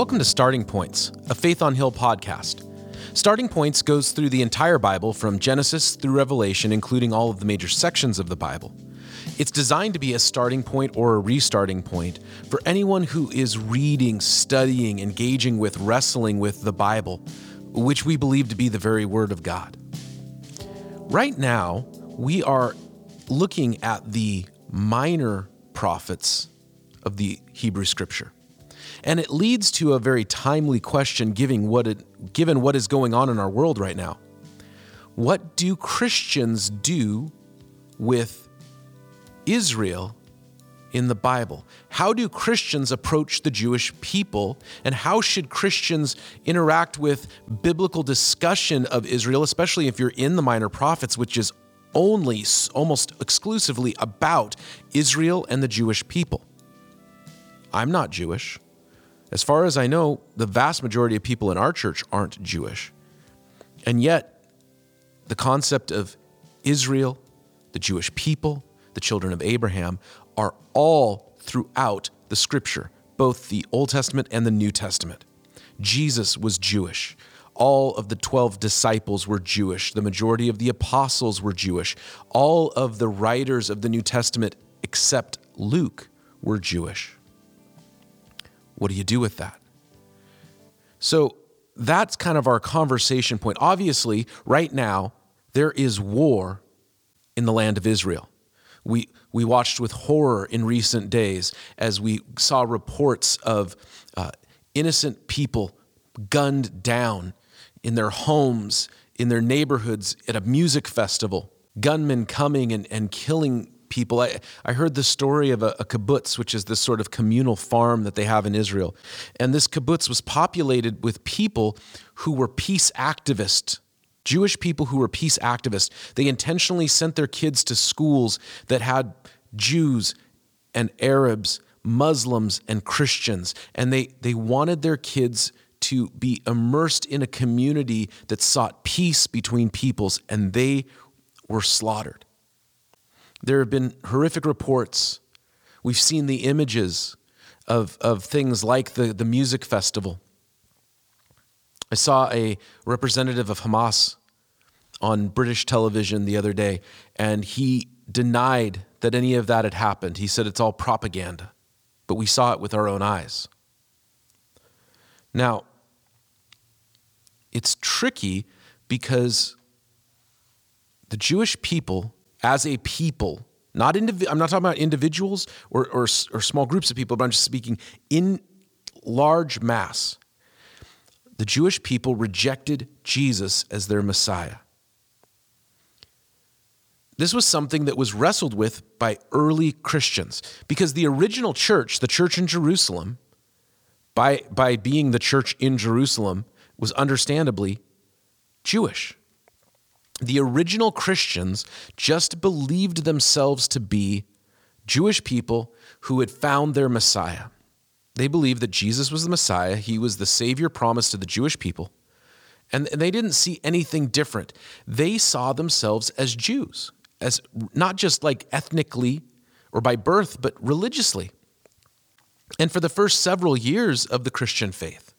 Welcome to Starting Points, a Faith on Hill podcast. Starting Points goes through the entire Bible from Genesis through Revelation, including all of the major sections of the Bible. It's designed to be a starting point or a restarting point for anyone who is reading, studying, engaging with, wrestling with the Bible, which we believe to be the very Word of God. Right now, we are looking at the minor prophets of the Hebrew Scripture. And it leads to a very timely question given what, it, given what is going on in our world right now. What do Christians do with Israel in the Bible? How do Christians approach the Jewish people? And how should Christians interact with biblical discussion of Israel, especially if you're in the Minor Prophets, which is only almost exclusively about Israel and the Jewish people? I'm not Jewish. As far as I know, the vast majority of people in our church aren't Jewish. And yet, the concept of Israel, the Jewish people, the children of Abraham are all throughout the scripture, both the Old Testament and the New Testament. Jesus was Jewish. All of the 12 disciples were Jewish. The majority of the apostles were Jewish. All of the writers of the New Testament, except Luke, were Jewish. What do you do with that? So that's kind of our conversation point. Obviously, right now, there is war in the land of Israel. We, we watched with horror in recent days as we saw reports of uh, innocent people gunned down in their homes, in their neighborhoods, at a music festival. Gunmen coming and, and killing people. I, I heard the story of a, a kibbutz, which is this sort of communal farm that they have in Israel. And this kibbutz was populated with people who were peace activists. Jewish people who were peace activists. They intentionally sent their kids to schools that had Jews and Arabs, Muslims and Christians. And they, they wanted their kids to be immersed in a community that sought peace between peoples, and they were slaughtered. There have been horrific reports. We've seen the images of, of things like the, the music festival. I saw a representative of Hamas on British television the other day, and he denied that any of that had happened. He said it's all propaganda, but we saw it with our own eyes. Now, it's tricky because the Jewish people as a people, not indiv- I'm not talking about individuals or, or, or small groups of people, but I'm just speaking in large mass. The Jewish people rejected Jesus as their Messiah. This was something that was wrestled with by early Christians because the original church, the church in Jerusalem, by, by being the church in Jerusalem, was understandably Jewish the original Christians just believed themselves to be Jewish people who had found their Messiah. They believed that Jesus was the Messiah, he was the Savior promised to the Jewish people, and they didn't see anything different. They saw themselves as Jews, as not just like ethnically or by birth, but religiously. And for the first several years of the Christian faith,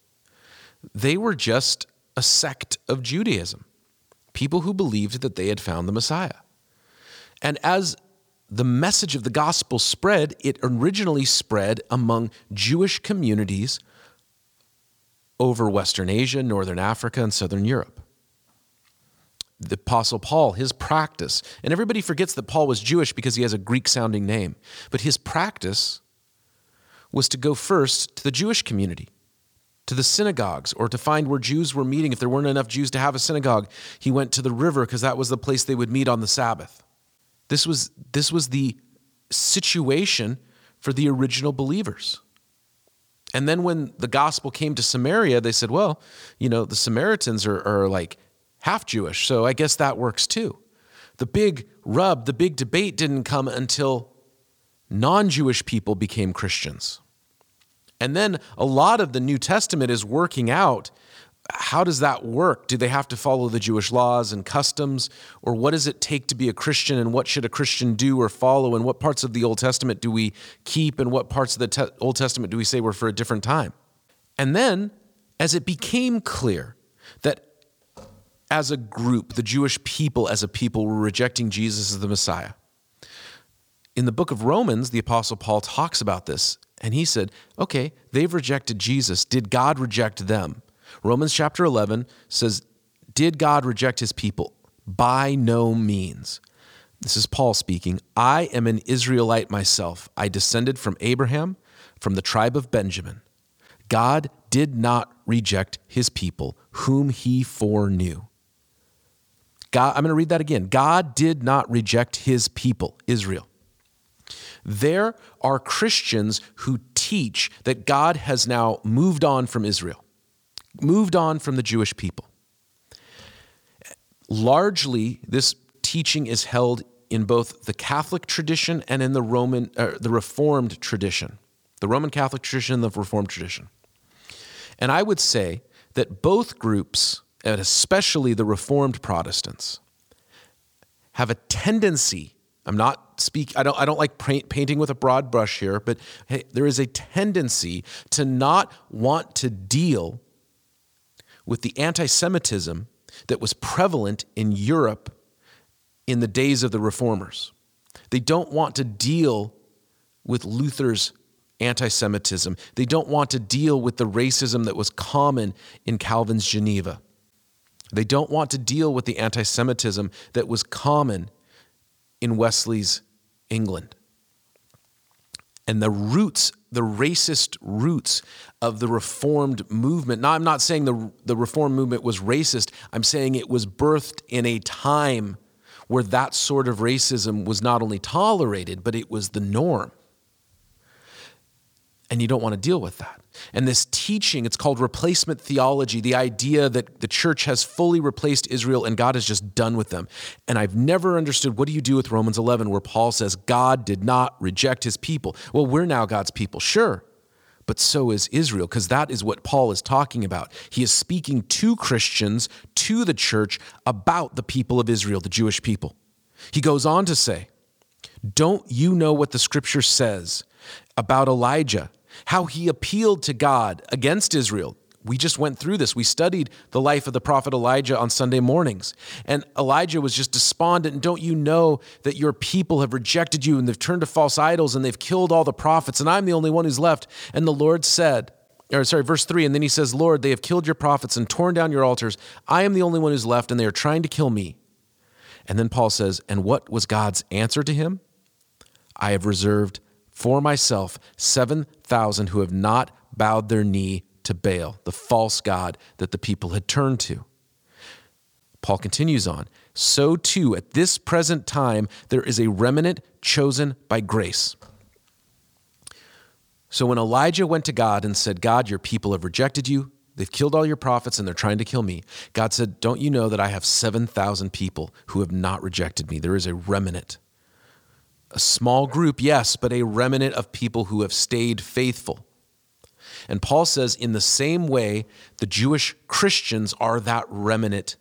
they were just a sect of Judaism people who believed that they had found the Messiah. And as the message of the gospel spread, it originally spread among Jewish communities over Western Asia, Northern Africa, and Southern Europe. The Apostle Paul, his practice, and everybody forgets that Paul was Jewish because he has a Greek sounding name, but his practice was to go first to the Jewish community to the synagogues or to find where Jews were meeting. If there weren't enough Jews to have a synagogue, he went to the river because that was the place they would meet on the Sabbath. This was, this was the situation for the original believers. And then when the gospel came to Samaria, they said, well, you know, the Samaritans are, are like half Jewish, so I guess that works too. The big rub, the big debate didn't come until non Jewish people became Christians. And then a lot of the New Testament is working out how does that work? Do they have to follow the Jewish laws and customs? Or what does it take to be a Christian? And what should a Christian do or follow? And what parts of the Old Testament do we keep? And what parts of the te- Old Testament do we say were for a different time? And then, as it became clear that as a group, the Jewish people as a people were rejecting Jesus as the Messiah, in the book of Romans, the Apostle Paul talks about this, and he said, okay, they've rejected Jesus. Did God reject them? Romans chapter 11 says, Did God reject his people? By no means. This is Paul speaking. I am an Israelite myself. I descended from Abraham, from the tribe of Benjamin. God did not reject his people, whom he foreknew. God, I'm going to read that again. God did not reject his people, Israel. There are Christians who teach that God has now moved on from Israel, moved on from the Jewish people. Largely, this teaching is held in both the Catholic tradition and in the Roman, uh, the Reformed tradition, the Roman Catholic tradition and the Reformed tradition. And I would say that both groups, and especially the Reformed Protestants, have a tendency I'm not speak I don't I don't like paint, painting with a broad brush here, but hey, there is a tendency to not want to deal with the anti-Semitism that was prevalent in Europe in the days of the reformers. They don't want to deal with Luther's anti Semitism. They don't want to deal with the racism that was common in Calvin's Geneva. They don't want to deal with the anti Semitism that was common in Wesley's England. And the roots, the racist roots of the Reformed movement. Now, I'm not saying the, the Reformed movement was racist, I'm saying it was birthed in a time where that sort of racism was not only tolerated, but it was the norm and you don't want to deal with that. And this teaching, it's called replacement theology, the idea that the church has fully replaced Israel and God is just done with them. And I've never understood what do you do with Romans 11 where Paul says God did not reject his people. Well, we're now God's people, sure. But so is Israel, because that is what Paul is talking about. He is speaking to Christians, to the church, about the people of Israel, the Jewish people. He goes on to say, Don't you know what the scripture says about Elijah? How he appealed to God against Israel. We just went through this. We studied the life of the prophet Elijah on Sunday mornings. And Elijah was just despondent. And don't you know that your people have rejected you and they've turned to false idols and they've killed all the prophets and I'm the only one who's left? And the Lord said, or sorry, verse 3, and then he says, Lord, they have killed your prophets and torn down your altars. I am the only one who's left and they are trying to kill me. And then Paul says, and what was God's answer to him? I have reserved for myself 7,000 who have not bowed their knee to Baal, the false god that the people had turned to. Paul continues on. So too, at this present time, there is a remnant chosen by grace. So when Elijah went to God and said, God, your people have rejected you, they've killed all your prophets, and they're trying to kill me, God said, Don't you know that I have 7,000 people who have not rejected me? There is a remnant. A small group, yes, but a remnant of people who have stayed faithful. And Paul says, in the same way, the Jewish Christians are that remnant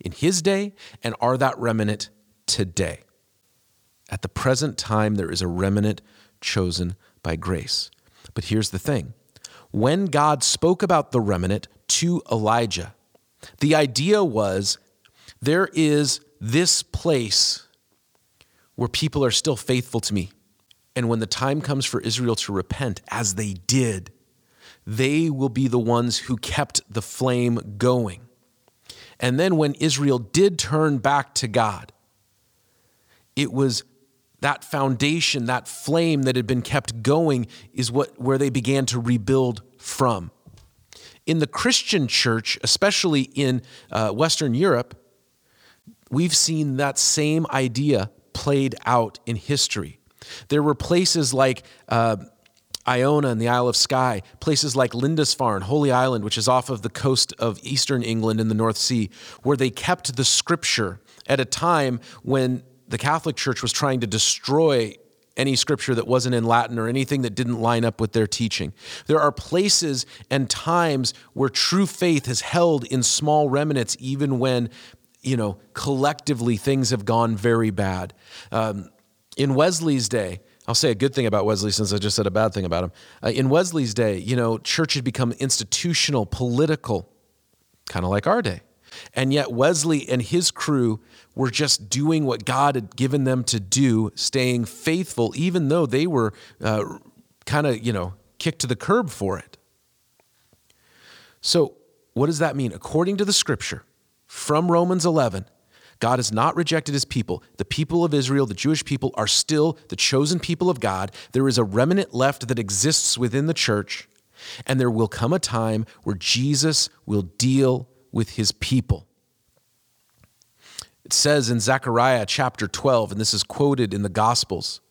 in his day and are that remnant today. At the present time, there is a remnant chosen by grace. But here's the thing when God spoke about the remnant to Elijah, the idea was there is this place where people are still faithful to me. And when the time comes for Israel to repent, as they did, they will be the ones who kept the flame going. And then when Israel did turn back to God, it was that foundation, that flame that had been kept going, is what where they began to rebuild from. In the Christian church, especially in uh, Western Europe, we've seen that same idea played out in history. There were places like uh, Iona and the Isle of Skye, places like Lindisfarne, Holy Island, which is off of the coast of eastern England in the North Sea, where they kept the scripture at a time when the Catholic Church was trying to destroy any scripture that wasn't in Latin or anything that didn't line up with their teaching. There are places and times where true faith is held in small remnants, even when you know, collectively things have gone very bad. Um, in Wesley's day, I'll say a good thing about Wesley since I just said a bad thing about him. Uh, in Wesley's day, you know, church had become institutional, political, kind of like our day. And yet, Wesley and his crew were just doing what God had given them to do, staying faithful, even though they were uh, kind of, you know, kicked to the curb for it. So, what does that mean? According to the scripture from Romans 11, God has not rejected his people. The people of Israel, the Jewish people, are still the chosen people of God. There is a remnant left that exists within the church, and there will come a time where Jesus will deal with his people. It says in Zechariah chapter 12, and this is quoted in the Gospels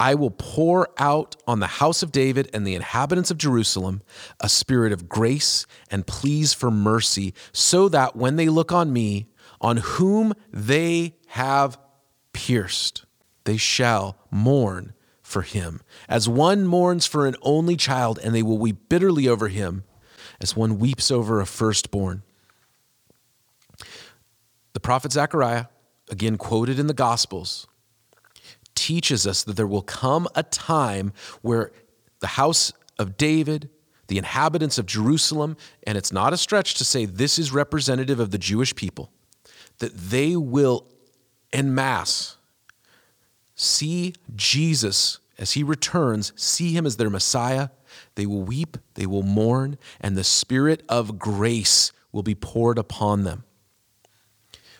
I will pour out on the house of David and the inhabitants of Jerusalem a spirit of grace and pleas for mercy, so that when they look on me, on whom they have pierced, they shall mourn for him, as one mourns for an only child, and they will weep bitterly over him, as one weeps over a firstborn. The prophet Zechariah, again quoted in the Gospels, teaches us that there will come a time where the house of David, the inhabitants of Jerusalem, and it's not a stretch to say this is representative of the Jewish people, that they will en masse see Jesus as he returns, see him as their Messiah. They will weep, they will mourn, and the Spirit of grace will be poured upon them.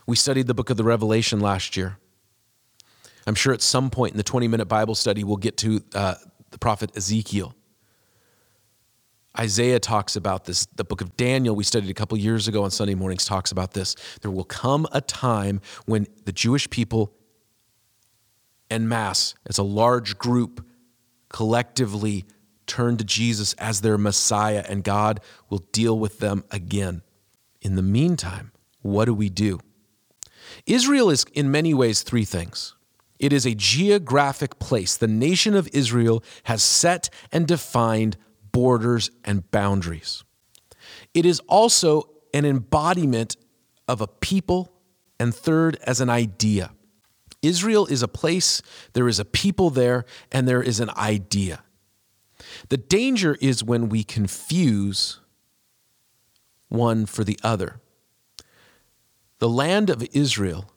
We studied the book of the Revelation last year. I'm sure at some point in the 20 minute Bible study, we'll get to uh, the prophet Ezekiel. Isaiah talks about this. The book of Daniel, we studied a couple years ago on Sunday mornings, talks about this. There will come a time when the Jewish people, en masse, as a large group, collectively turn to Jesus as their Messiah, and God will deal with them again. In the meantime, what do we do? Israel is, in many ways, three things. It is a geographic place. The nation of Israel has set and defined borders and boundaries. It is also an embodiment of a people, and third, as an idea. Israel is a place, there is a people there, and there is an idea. The danger is when we confuse one for the other. The land of Israel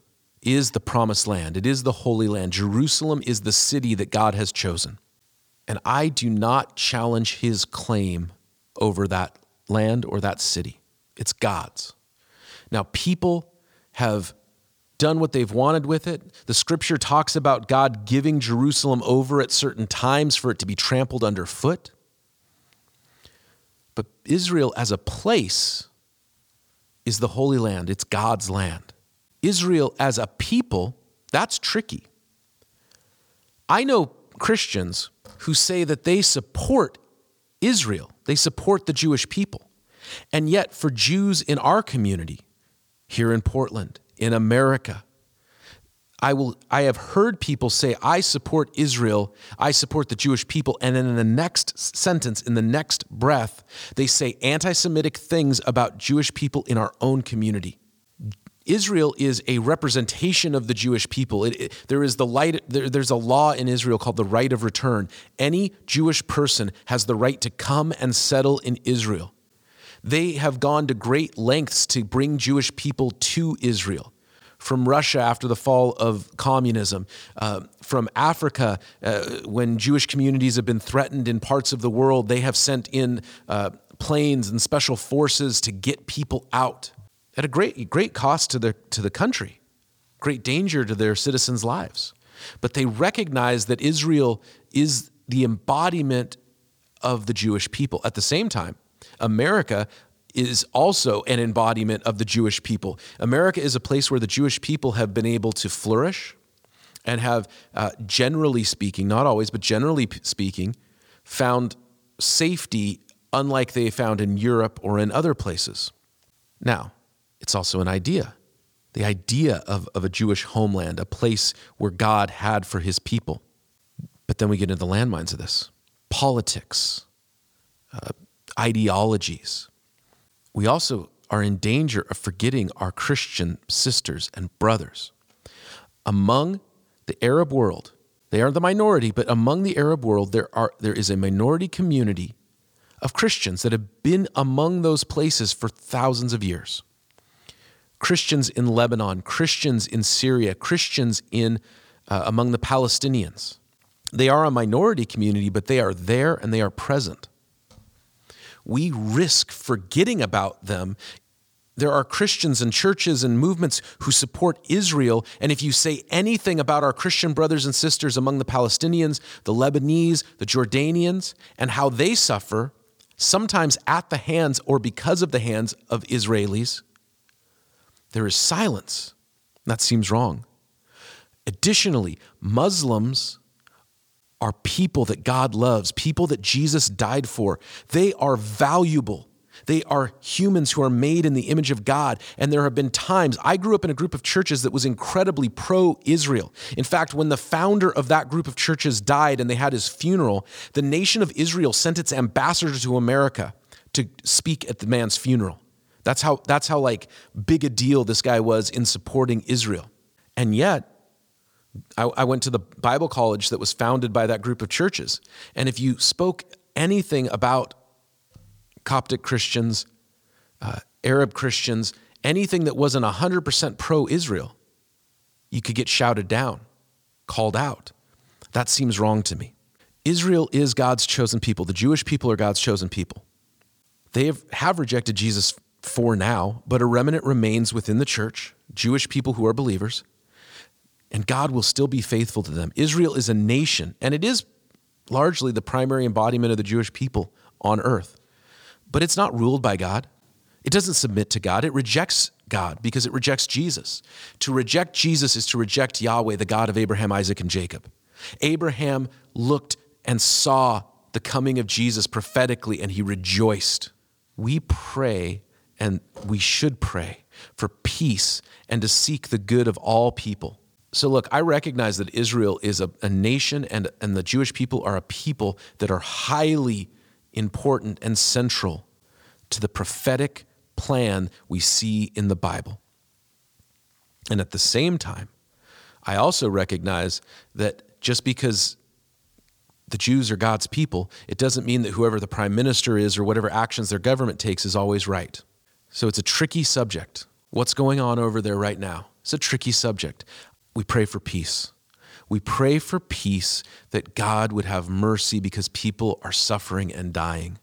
is the promised land, it is the Holy Land. Jerusalem is the city that God has chosen. And I do not challenge his claim over that land or that city. It's God's. Now, people have done what they've wanted with it. The scripture talks about God giving Jerusalem over at certain times for it to be trampled underfoot. But Israel as a place is the Holy Land, it's God's land. Israel as a people, that's tricky. I know Christians who say that they support Israel, they support the Jewish people. And yet, for Jews in our community, here in Portland, in America, I will I have heard people say I support Israel, I support the Jewish people and then in the next sentence in the next breath they say anti-semitic things about Jewish people in our own community. Israel is a representation of the Jewish people. It, it, there is the light, there, there's a law in Israel called the right of return. Any Jewish person has the right to come and settle in Israel. They have gone to great lengths to bring Jewish people to Israel. From Russia after the fall of communism, uh, from Africa, uh, when Jewish communities have been threatened in parts of the world, they have sent in uh, planes and special forces to get people out at a great, great cost to the, to the country, great danger to their citizens' lives. But they recognize that Israel is the embodiment of the Jewish people. At the same time, America is also an embodiment of the Jewish people. America is a place where the Jewish people have been able to flourish and have, uh, generally speaking, not always, but generally speaking, found safety unlike they found in Europe or in other places. Now, it's also an idea the idea of, of a Jewish homeland, a place where God had for his people. But then we get into the landmines of this politics, uh, ideologies. We also are in danger of forgetting our Christian sisters and brothers. Among the Arab world, They are the minority, but among the Arab world, there, are, there is a minority community of Christians that have been among those places for thousands of years. Christians in Lebanon, Christians in Syria, Christians in, uh, among the Palestinians. They are a minority community, but they are there and they are present. We risk forgetting about them there are Christians and churches and movements who support Israel. And if you say anything about our Christian brothers and sisters among the Palestinians, the Lebanese, the Jordanians, and how they suffer, sometimes at the hands or because of the hands of Israelis, there is silence. That seems wrong. Additionally, Muslims are people that God loves, people that Jesus died for. They are valuable. They are humans who are made in the image of God. And there have been times, I grew up in a group of churches that was incredibly pro Israel. In fact, when the founder of that group of churches died and they had his funeral, the nation of Israel sent its ambassador to America to speak at the man's funeral. That's how, that's how like big a deal this guy was in supporting Israel. And yet, I, I went to the Bible college that was founded by that group of churches. And if you spoke anything about Coptic Christians, uh, Arab Christians, anything that wasn't 100% pro Israel, you could get shouted down, called out. That seems wrong to me. Israel is God's chosen people. The Jewish people are God's chosen people. They have, have rejected Jesus for now, but a remnant remains within the church, Jewish people who are believers, and God will still be faithful to them. Israel is a nation, and it is largely the primary embodiment of the Jewish people on earth but it's not ruled by God. It doesn't submit to God. It rejects God because it rejects Jesus. To reject Jesus is to reject Yahweh, the God of Abraham, Isaac, and Jacob. Abraham looked and saw the coming of Jesus prophetically and he rejoiced. We pray and we should pray for peace and to seek the good of all people. So, look, I recognize that Israel is a, a nation and, and the Jewish people are a people that are highly important and central to the prophetic plan we see in the Bible. And at the same time, I also recognize that just because the Jews are God's people, it doesn't mean that whoever the prime minister is or whatever actions their government takes is always right. So it's a tricky subject. What's going on over there right now? It's a tricky subject. We pray for peace. We pray for peace that God would have mercy because people are suffering and dying.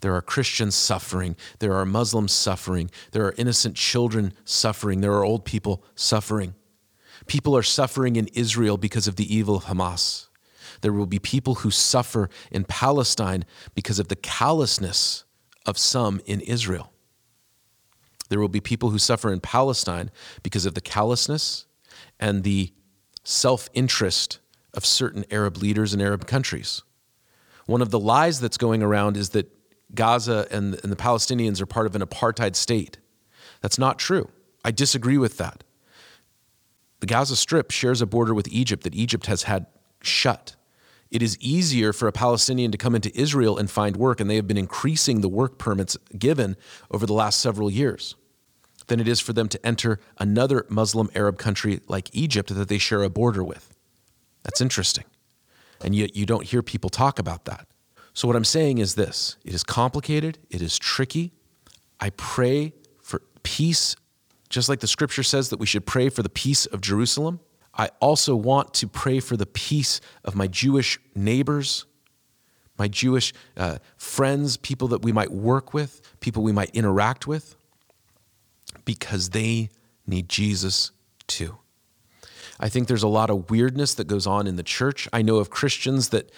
There are Christians suffering. There are Muslims suffering. There are innocent children suffering. There are old people suffering. People are suffering in Israel because of the evil of Hamas. There will be people who suffer in Palestine because of the callousness of some in Israel. There will be people who suffer in Palestine because of the callousness and the self interest of certain Arab leaders in Arab countries. One of the lies that's going around is that Gaza and, and the Palestinians are part of an apartheid state. That's not true. I disagree with that. The Gaza Strip shares a border with Egypt that Egypt has had shut. It is easier for a Palestinian to come into Israel and find work, and they have been increasing the work permits given over the last several years than it is for them to enter another Muslim Arab country like Egypt that they share a border with. That's interesting. And yet you don't hear people talk about that. So, what I'm saying is this it is complicated, it is tricky. I pray for peace, just like the scripture says that we should pray for the peace of Jerusalem. I also want to pray for the peace of my Jewish neighbors, my Jewish uh, friends, people that we might work with, people we might interact with because they need Jesus too. I think there's a lot of weirdness that goes on in the church. I know of Christians that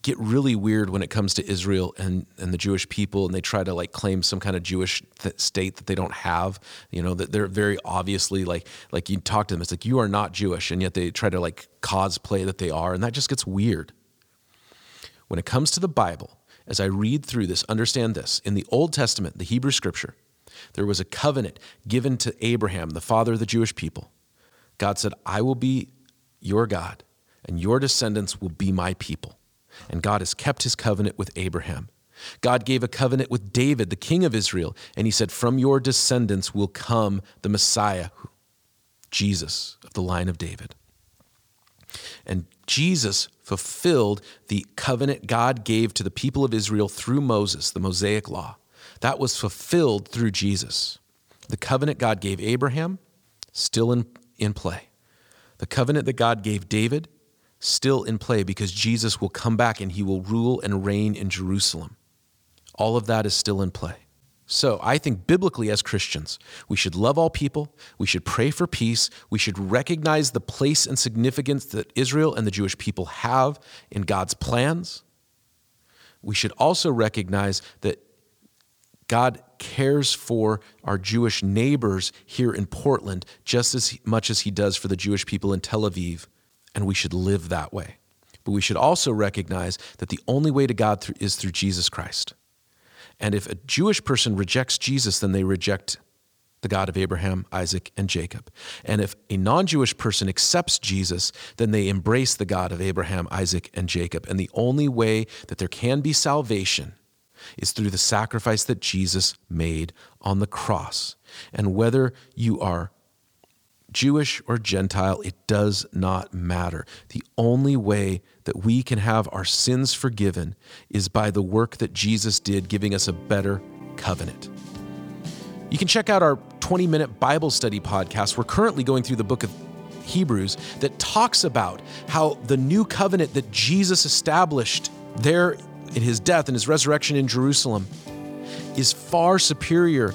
get really weird when it comes to Israel and, and the Jewish people, and they try to like claim some kind of Jewish th- state that they don't have. You know that they're very obviously like like you talk to them, it's like you are not Jewish, and yet they try to like cosplay that they are, and that just gets weird. When it comes to the Bible, as I read through this, understand this: in the Old Testament, the Hebrew Scripture, there was a covenant given to Abraham, the father of the Jewish people. God said, I will be your God, and your descendants will be my people. And God has kept his covenant with Abraham. God gave a covenant with David, the king of Israel, and he said, From your descendants will come the Messiah, Jesus, of the line of David. And Jesus fulfilled the covenant God gave to the people of Israel through Moses, the Mosaic law. That was fulfilled through Jesus. The covenant God gave Abraham, still in, in play. The covenant that God gave David, still in play because Jesus will come back and he will rule and reign in Jerusalem. All of that is still in play. So, I think biblically, as Christians, we should love all people. We should pray for peace. We should recognize the place and significance that Israel and the Jewish people have in God's plans. We should also recognize that God cares for our Jewish neighbors here in Portland just as much as he does for the Jewish people in Tel Aviv, and we should live that way. But we should also recognize that the only way to God is through Jesus Christ. And if a Jewish person rejects Jesus, then they reject the God of Abraham, Isaac, and Jacob. And if a non Jewish person accepts Jesus, then they embrace the God of Abraham, Isaac, and Jacob. And the only way that there can be salvation is through the sacrifice that Jesus made on the cross. And whether you are Jewish or Gentile, it does not matter. The only way that we can have our sins forgiven is by the work that Jesus did, giving us a better covenant. You can check out our 20 minute Bible study podcast. We're currently going through the book of Hebrews that talks about how the new covenant that Jesus established there in his death and his resurrection in Jerusalem is far superior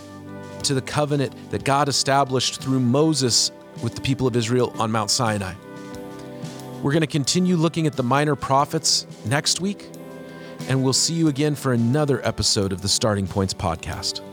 to the covenant that God established through Moses with the people of Israel on Mount Sinai. We're going to continue looking at the minor prophets next week, and we'll see you again for another episode of the Starting Points podcast.